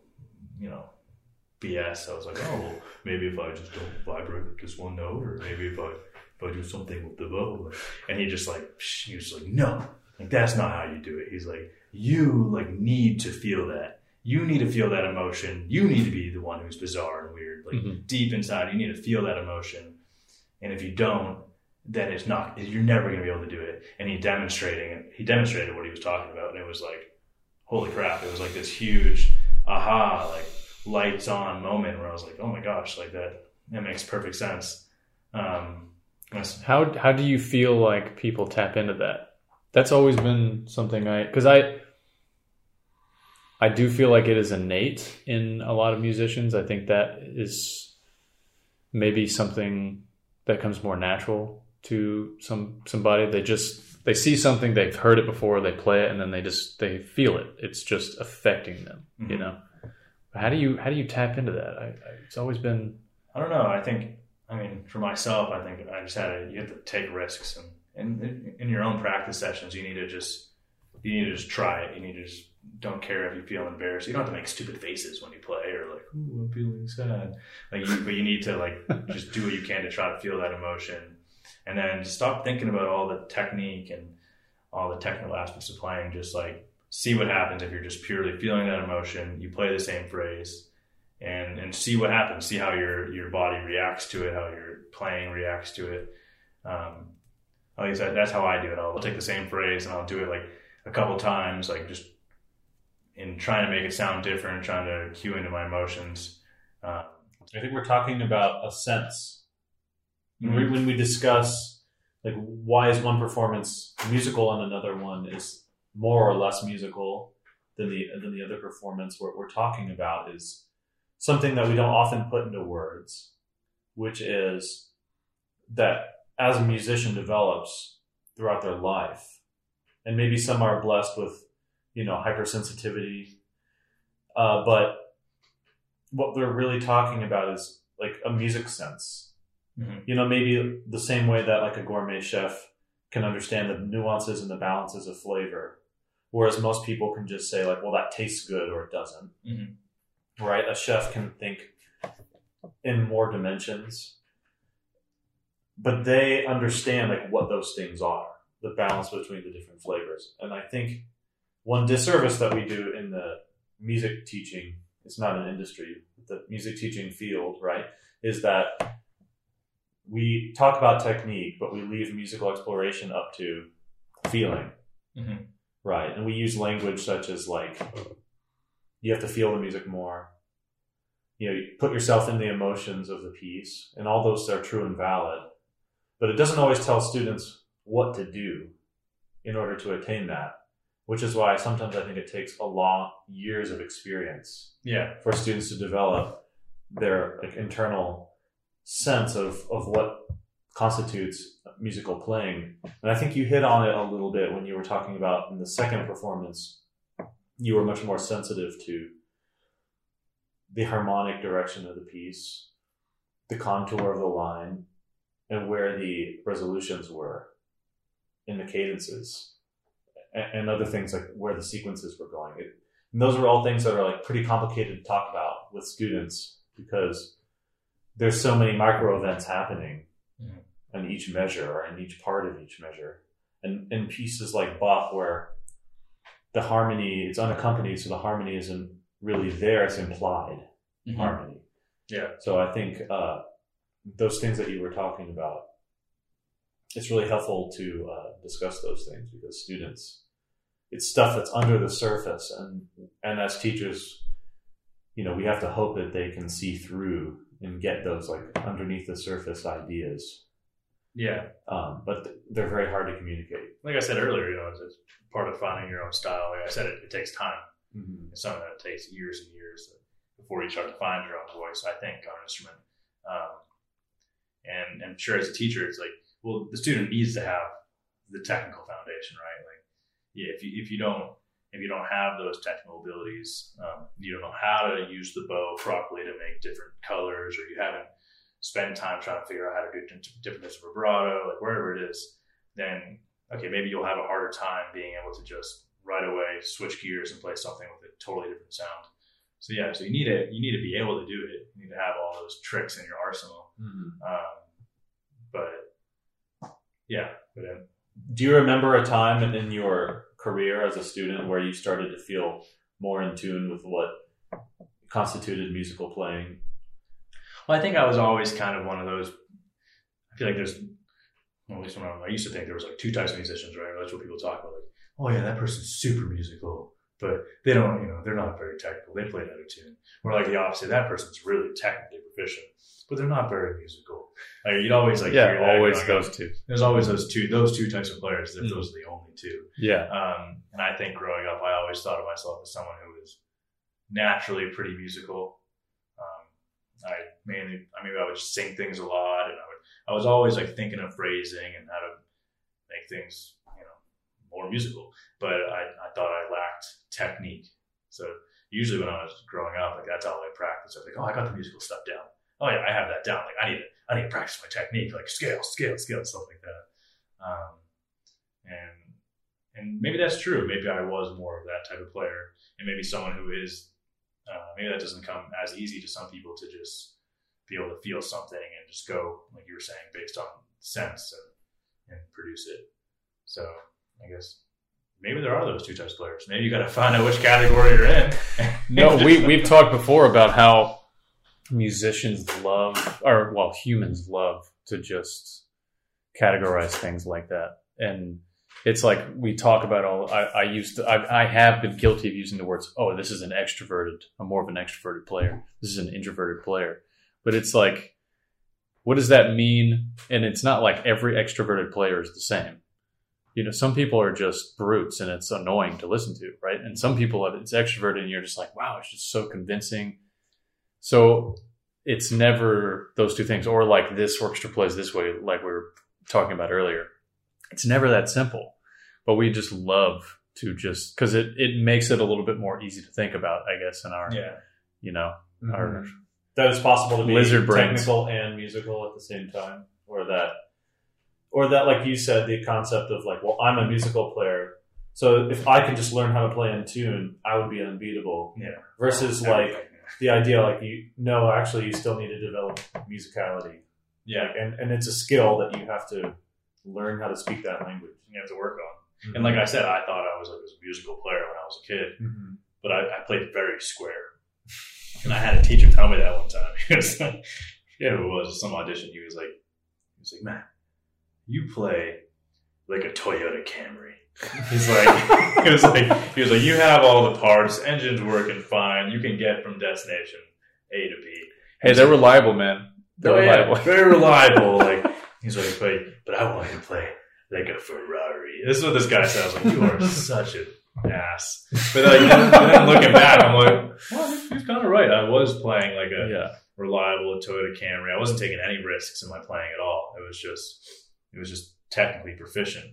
you know, BS. I was like, "Oh, well, maybe if I just don't vibrate this one note, or maybe if I if I do something with the bow." And he just like he was like, "No, like that's not how you do it." He's like, "You like need to feel that." You need to feel that emotion. You need to be the one who's bizarre and weird. Like Mhm. deep inside, you need to feel that emotion. And if you don't, then it's not. You're never going to be able to do it. And he demonstrating. He demonstrated what he was talking about, and it was like, holy crap! It was like this huge aha, like lights on moment where I was like, oh my gosh, like that. That makes perfect sense. Um, How how do you feel like people tap into that? That's always been something I because I I do feel like it is innate in a lot of musicians. I think that is maybe something that comes more natural to some somebody. They just they see something, they've heard it before, they play it, and then they just they feel it. It's just affecting them. You Mhm. know. How do you how do you tap into that? I, I, it's always been I don't know. I think, I mean, for myself, I think I just had to, you have to take risks and, and in, in your own practice sessions, you need to just, you need to just try it. You need to just, don't care if you feel embarrassed. You don't have to make stupid faces when you play or like, ooh, I'm feeling sad. Like, you, but you need to like, <laughs> just do what you can to try to feel that emotion. And then stop thinking about all the technique and all the technical aspects of playing. Just like, see what happens if you're just purely feeling that emotion. You play the same phrase and and see what happens. See how your your body reacts to it, how your playing reacts to it. Um, at least that, that's how I do it. I'll take the same phrase and I'll do it like a couple times, like just in trying to make it sound different, trying to cue into my emotions. Uh, I think we're talking about a sense. When, we, when we discuss like why is one performance musical and another one is more or less musical than the than the other performance, what we're talking about is something that we don't often put into words, which is that as a musician develops throughout their life, and maybe some are blessed with, you know, hypersensitivity, uh, but what they're really talking about is like a music sense. Mhm. You know, maybe the same way that like a gourmet chef can understand the nuances and the balances of flavor, whereas most people can just say like, well, that tastes good or it doesn't. Mhm. Right? A chef can think in more dimensions, but they understand like what those things are, the balance between the different flavors. And I think one disservice that we do in the music teaching, it's not an industry, the music teaching field, right, is that we talk about technique, but we leave musical exploration up to feeling. Mhm. Right. And we use language such as like, you have to feel the music more. You know, you put yourself in the emotions of the piece, and all those are true and valid. But it doesn't always tell students what to do in order to attain that, which is why sometimes I think it takes a long years of experience yeah, for students to develop their like, internal sense of, of what constitutes musical playing. And I think you hit on it a little bit when you were talking about in the second performance, you were much more sensitive to the harmonic direction of the piece, the contour of the line, and where the resolutions were in the cadences, and, and other things like where the sequences were going. It, and those are all things that are like pretty complicated to talk about with students because there's so many micro events happening Mhm. in each measure or in each part of each measure. And in pieces like Bach where the harmony it's unaccompanied, so the harmony isn't really there, it's implied Mhm. harmony. yeah, So I think uh, those things that you were talking about, it's really helpful to uh, discuss those things because students, it's stuff that's under the surface, and and as teachers, you know, we have to hope that they can see through and get those like underneath the surface ideas. yeah. Um, but th- they're very hard to communicate. Like I said earlier, you know, it's, it's part of finding your own style. Like I said, it, it takes time. Mm-hmm. It's something that takes years and years before you start to find your own voice. I think on an instrument, um, and I'm sure as a teacher, it's like, well, the student needs to have the technical foundation, right? Like, yeah, if you if you don't if you don't have those technical abilities, um, you don't know how to use the bow properly to make different colors, or you haven't spent time trying to figure out how to do different types of vibrato, like wherever it is, then okay, maybe you'll have a harder time being able to just right away switch gears and play something with a totally different sound. So yeah, so you need to you need to be able to do it. You need to have all those tricks in your arsenal. Um, but yeah, but uh, Do you remember a time in- in your career as a student where you started to feel more in tune with what constituted musical playing? well, I think I was always kind of one of those. I feel like there's well, at least when I, I used to think there was like two types of musicians, right? That's what people talk about. Like, oh yeah, that person's super musical, but they don't, you know, they're not very technical. They play of tune. Or like the opposite, that person's really technically proficient, but they're not very musical. Like you'd always like yeah, always those two. There's always those two those two types of players. If Mm. those are the only two. Yeah, Um, and I think growing up, I always thought of myself as someone who was naturally pretty musical. Um, I mainly, I mean, I would just sing things a lot, and I would, I was always like thinking of phrasing and how to make things, you know, more musical. But I, I thought I lacked technique. So usually when I was growing up, like that's all I practiced. I was like, oh, I got the musical stuff down. Oh yeah, I have that down. Like I need to, I need to practice my technique, like scale, scale, scale, stuff like that. Um, and and maybe that's true. Maybe I was more of that type of player, and maybe someone who is uh, maybe that doesn't come as easy to some people to just be able to feel something and just go like you were saying based on sense and, and produce it. So I guess maybe there are those two types of players. Maybe you got to find out which category you're in. <laughs> No, we we've talked before about how musicians love, or well, humans love to just categorize things like that, and it's like we talk about all. I, I used to, I, I have been guilty of using the words. Oh, this is an extroverted. I'm more of an extroverted player. This is an introverted player. But it's like, what does that mean? And it's not like every extroverted player is the same. You know, some people are just brutes and it's annoying to listen to, right? And some people it's extroverted and you're just like, wow, it's just so convincing. So it's never those two things, or like this orchestra plays this way, like we were talking about earlier. It's never that simple, but we just love to just because it it makes it a little bit more easy to think about, I guess, in our yeah, you know mm-hmm. our that is possible to be Lizard brains. technical and musical at the same time, or that, or that, like you said, the concept of like, well, I'm a musical player, so if I can just learn how to play in tune, I would be unbeatable. yeah. Versus like the idea, like you, no, actually, you still need to develop musicality, yeah, and and it's a skill that you have to learn how to speak that language. you have to work on. And like I said, I thought I was like a musical player when I was a kid, Mhm. but I, I played very square. And I had a teacher tell me that one time. <laughs> Was like, yeah, it was some audition. He was like, he was like, man, you play like a Toyota Camry. He's like, <laughs> he was like, he was like, you have all the parts, engines working fine. You can get from destination A to B. hey, they're reliable, man. They're Oh, yeah, reliable. <laughs> very reliable. <laughs> Like he's like, but but I want you to play like a Ferrari. This is what this guy says. Like you are such an ass. But like and then looking back, I'm like, well, he's, he's kind of right. I was playing like a yeah. reliable Toyota Camry. I wasn't taking any risks in my playing at all. It was just it was just technically proficient.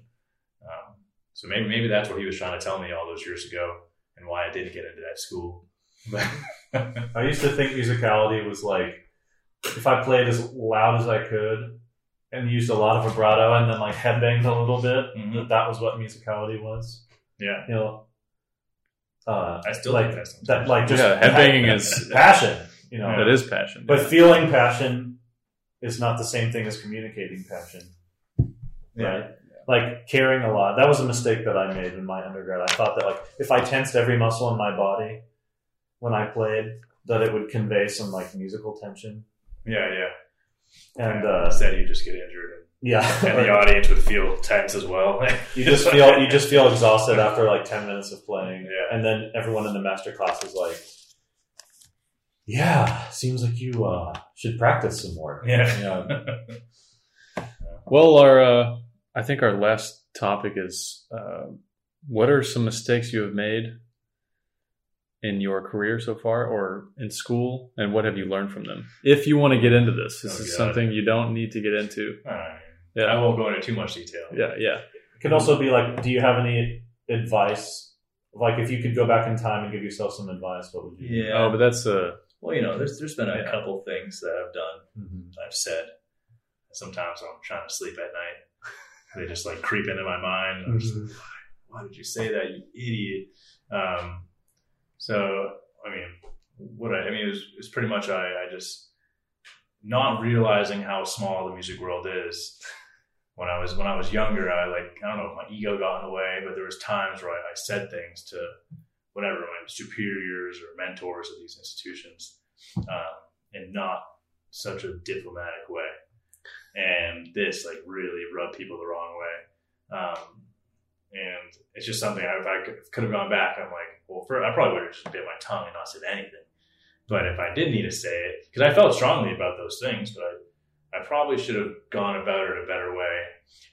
Um, so maybe maybe that's what he was trying to tell me all those years ago, and why I didn't get into that school. <laughs> I used to think musicality was like if I played as loud as I could and used a lot of vibrato and then like headbanged a little bit, Mhm. that that was what musicality was. yeah, You know, uh, I still like that sometimes. that, like just Yeah, headbanging is- passion. You know, That is passion. but feeling passion is not the same thing as communicating passion. Yeah. right? Like caring a lot. That was a mistake that I made in my undergrad. I thought that like if I tensed every muscle in my body when I played, that it would convey some like musical tension. Yeah, yeah. And Yeah, uh, instead, you just get injured, yeah, <laughs> and the <laughs> audience would feel tense as well. <laughs> you just feel you just feel exhausted after like ten minutes of playing. Yeah. And then everyone in the master class is like, "Yeah, seems like you uh, should practice some more." yeah. Yeah. Well, our uh, I think our last topic is uh, what are some mistakes you have made in your career so far, or in school, and what have you learned from them? If you want to get into this, this Oh, is God. something you don't need to get into. Alright. Yeah. I won't go into too much detail. Yeah, yeah. It could also be like, do you have any advice? Like, if you could go back in time and give yourself some advice, what would you? Yeah. Oh, but that's a well, you know, there's there's been a Yeah. couple things that I've done. Mhm. I've said. Sometimes I'm trying to sleep at night, they just like creep into my mind. I'm just like, why did you say that, you idiot? Um, so, I mean, what I, I mean, it was, it was pretty much I, I just not realizing how small the music world is. When I was when I was younger, I like I don't know if my ego got in the way, but there was times where I, I said things to whatever my superiors or mentors of these institutions, um, in not such a diplomatic way, and this like really rubbed people the wrong way. Um, and it's just something I, if I could, could have gone back, I'm like, well, for, I probably would have just bit my tongue and not said anything. But if I did need to say it, because I felt strongly about those things, but I, I probably should have gone about it a better way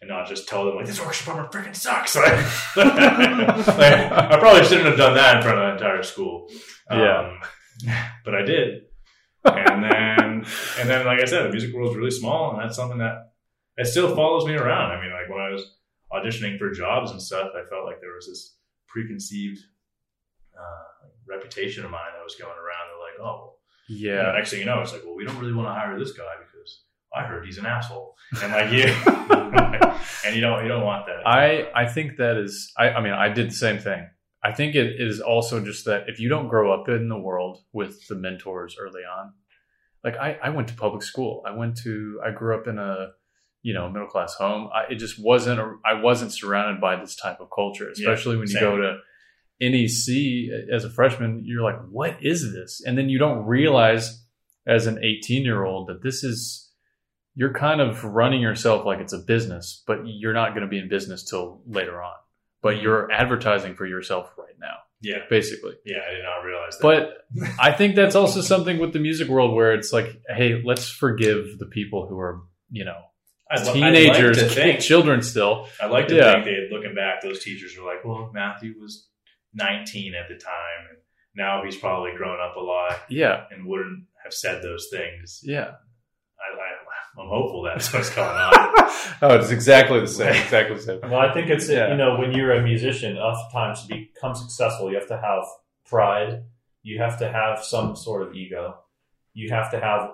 and not just tell them like this orchestra drummer freaking sucks. Like, <laughs> like, I probably shouldn't have done that in front of the entire school. Yeah. Um, but I did. And then, and then, like I said, the music world is really small, and that's something that it still follows me around. I mean, like when I was auditioning for jobs and stuff, I felt like there was this preconceived uh, reputation of mine that was going around. They're like, oh, Yeah. next thing you know, it's like, well, we don't really want to hire this guy because I heard he's an asshole, and like <laughs> you, <laughs> and you don't you don't want that. I I think that is I, I mean I did the same thing. I think it is also just that if you don't grow up in the world with the mentors early on, like I, I went to public school. I went to I grew up in a you know middle class home. I, it just wasn't I wasn't surrounded by this type of culture, Yeah, especially when you same. go to NEC as a freshman. You're like, what is this? And then you don't realize as an 18 year old that this is you're kind of running yourself like it's a business, but you're not going to be in business till later on. But you're advertising for yourself right now, yeah, basically. yeah, I did not realize that. But I think that's also something with the music world where it's like, hey, let's forgive the people who are, you know, I'd, teenagers, like think, children still. I'd like to Yeah. think they, looking back, those teachers were like, well, Matthew was 19 at the time, and now he's probably grown up a lot Yeah, and wouldn't have said those things. yeah. I, I, I'm hopeful that's what's going on. <laughs> oh, it's exactly the same. Exactly the same. Well, I think it's Yeah. you know when you're a musician, oftentimes to become successful, you have to have pride. You have to have some sort of ego. You have to have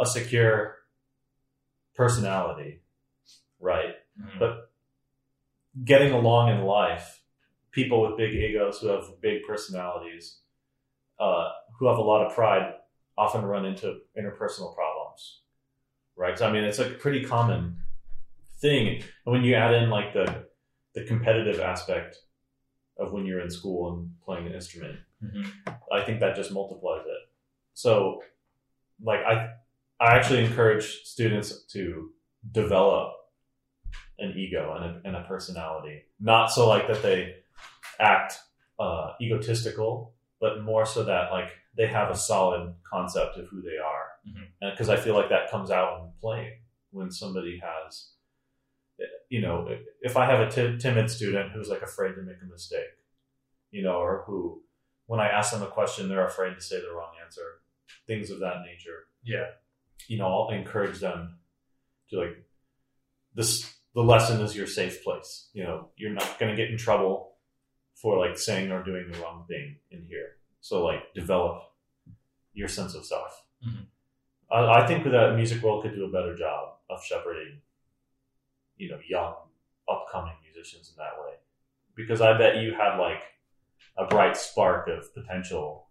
a secure personality, right? Mhm. But getting along in life, people with big egos who have big personalities, uh, who have a lot of pride, often run into interpersonal problems, right? So I mean, it's a pretty common thing. And when you add in like the the competitive aspect of when you're in school and playing an instrument, Mhm. I think that just multiplies it. So, like I, I actually encourage students to develop an ego and a, and a personality, not so like that they act uh, egotistical, but more so that like they have a solid concept of who they are, Mhm. and because I feel like that comes out in playing when somebody has. You know, if I have a timid student who's like afraid to make a mistake, you know, or who when I ask them a question, they're afraid to say the wrong answer, things of that nature. Yeah. You know, I'll encourage them to like this. The lesson is your safe place. You know, you're not going to get in trouble for like saying or doing the wrong thing in here. So like develop your sense of self. Mhm. I, I think that music world could do a better job of shepherding, you know, young upcoming musicians in that way, because I bet you had like a bright spark of potential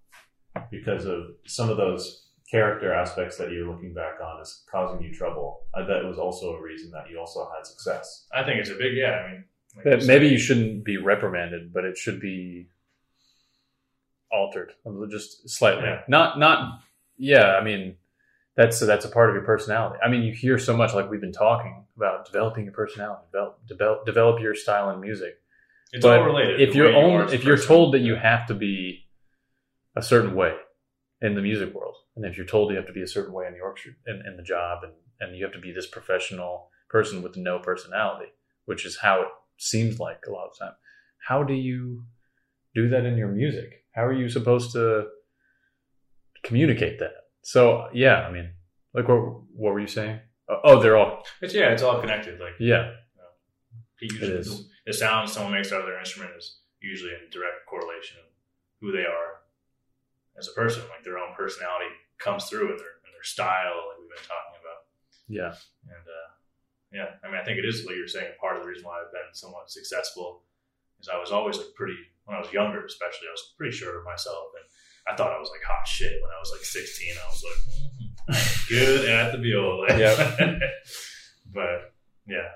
because of some of those character aspects that you're looking back on is causing you trouble. I bet it was also a reason that you also had success. I think it's a big, yeah. I mean, like you maybe you shouldn't be reprimanded, but it should be altered just slightly. Yeah. Not not yeah. I mean, that's that's a part of your personality. I mean, you hear so much like we've been talking about developing your personality, develop develop, develop your style in music. it's but all related. If you're way you are only if you're told that you have to be a certain way in the music world, and if you're told you have to be a certain way in the orchestra in, in the job, and and you have to be this professional person with no personality, which is how it seems like a lot of time. How do you do that in your music? How are you supposed to communicate that? So yeah, I mean, like what what were you saying? Oh, oh, they're all It's, yeah, it's all connected. Like yeah, It, It is. The sound someone makes out of their instrument is usually in direct correlation of who they are as a person. Like their own personality comes through in their in their style, like we've been talking about. yeah, And uh, yeah, I mean, I think it is like you're saying. Part of the reason why I've been somewhat successful is I was always like pretty when I was younger, especially. I was pretty sure of myself, and I thought I was like hot shit when I was like 16. I was like, "Mhm, <laughs> I'm good at the viola. <laughs> Yep. but yeah,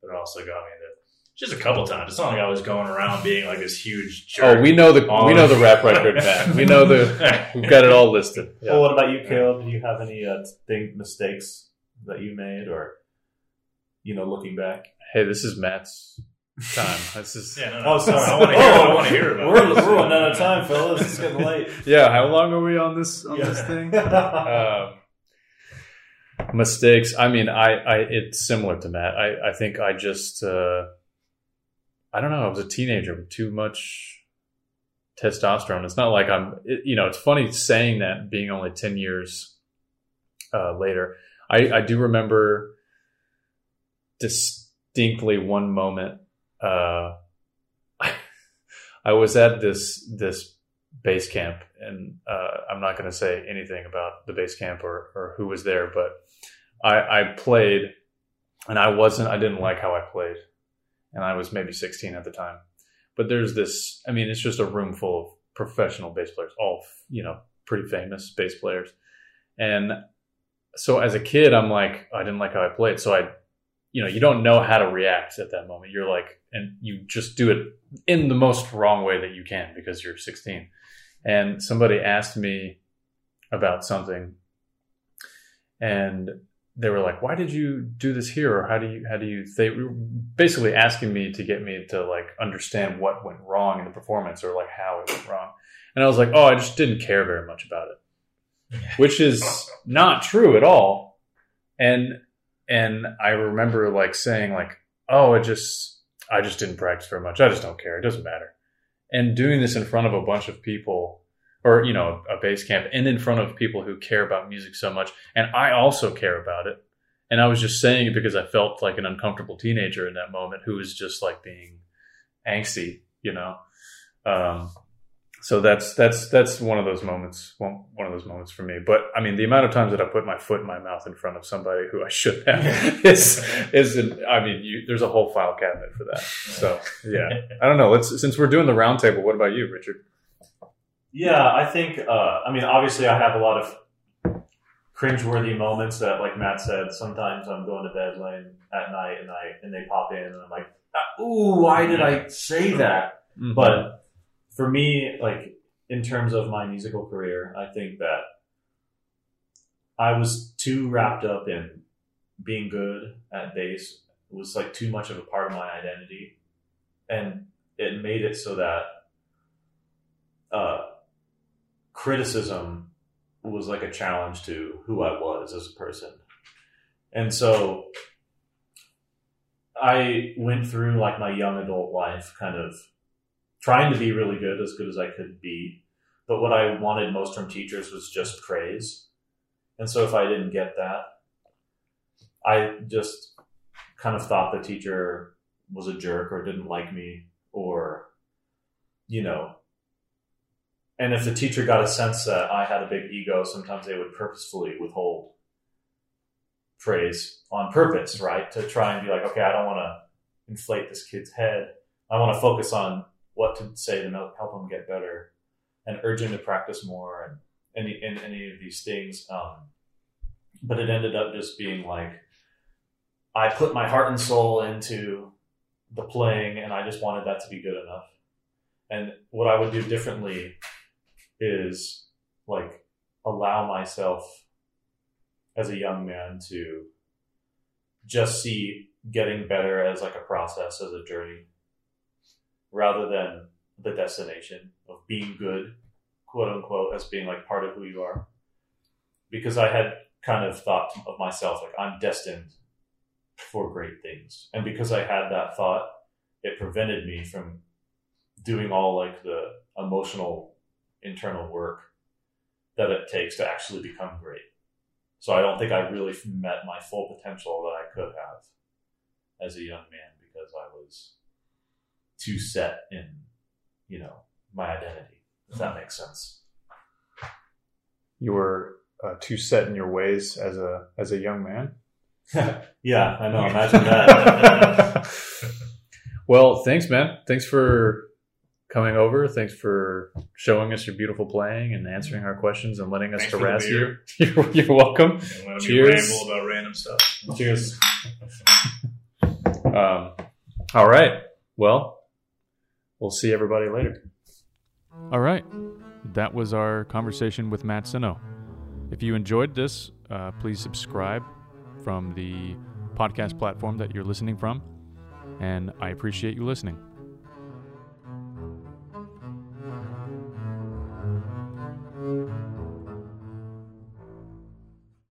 but it also got me into just a couple times. It's not like I was going around being like this huge jerk. Oh, we know the all we know the of- rap record, <laughs> man. We know the we've got it all listed. Well, what about you, Caleb? Do you have any uh, thing mistakes that you made, or you know, looking back? Hey, this is Matt's time. This is Yeah, no, no. Oh, sorry. I want to hear. I want to hear about. We're, this. we're running out of time, fellas. It's getting late. yeah. How long are we on this on Yeah. this thing? <laughs> um, mistakes. I mean, I, I it's similar to Matt. I, I think I just uh, I don't know. I was a teenager with too much testosterone. It's not like I'm. It, you know, it's funny saying that being only ten years uh, later. I, I do remember distinctly one moment. Uh, <laughs> I was at this this bass camp, and uh, I'm not going to say anything about the bass camp or, or who was there, but I, I played, and I wasn't. I didn't like how I played, and I was maybe 16 at the time. But there's this. I mean, it's just a room full of professional bass players, all you know, pretty famous bass players, and so as a kid, I'm like, I didn't like how I played, so I you know you don't know how to react at that moment. You're like and you just do it in the most wrong way that you can because you're 16 and somebody asked me about something and they were like why did you do this here? Or how do you how do you they were basically asking me to get me to like understand what went wrong in the performance or like how it went wrong. And i was like oh i just didn't care very much about it <laughs> which is not true at all. And and I remember like saying like, "Oh, it just I just didn't practice very much. I just don't care. It doesn't matter." And doing this in front of a bunch of people, or you know, a bass camp, and in front of people who care about music so much, and I also care about it. And I was just saying it because I felt like an uncomfortable teenager in that moment who was just like being angsty, you know. Um, so that's that's that's one of those moments one, one of those moments for me. But i mean the amount of times that i put my foot in my mouth in front of somebody who i should have <laughs> is is an, i mean you, there's a whole file cabinet for that. So yeah. I don't know. Let's since we're doing the roundtable what about you richard? Yeah, I think. Uh, I mean, obviously, I have a lot of cringeworthy moments that, like Matt said, sometimes I'm going to bed late at night and I and they pop in and I'm like, "Ah, ooh, why did I say that? But for me, like in terms of my musical career, I think that I was too wrapped up in being good at bass. It was like too much of a part of my identity, and it made it so that uh, criticism was like a challenge to who I was as a person. And so I went through like my young adult life kind of trying to be really good, as good as I could be. But what I wanted most from teachers was just praise. And so if I didn't get that, I just kind of thought the teacher was a jerk or didn't like me or, you know, and if the teacher got a sense that I had a big ego, sometimes they would purposefully withhold praise on purpose, right? To try and be like, okay, I don't want to inflate this kid's head. I want to focus on what to say to help him get better and urge him to practice more and any, and any of these things. Um, but it ended up just being like, I put my heart and soul into the playing and I just wanted that to be good enough. And what I would do differently is like allow myself as a young man to just see getting better as like a process as a journey rather than the destination of being good quote unquote as being like part of who you are because i had kind of thought of myself like i'm destined for great things and because i had that thought it prevented me from doing all like the emotional internal work that it takes to actually become great. So I don't think I really met my full potential that I could have as a young man because I was too set in, you know, my identity. If that makes sense. you were uh, too set in your ways as a as a young man <laughs> yeah, I know. Imagine that. <laughs> well thanks man thanks for coming over thanks for showing us your beautiful playing and answering our questions and letting us Thanks harass you <laughs> you're, you're welcome And let Cheers. ramble about random stuff. cheers um, all right well we'll see everybody later. All right. That was our conversation with Matt Sinno if you enjoyed this uh, please subscribe from the podcast platform that you're listening from and i appreciate you listening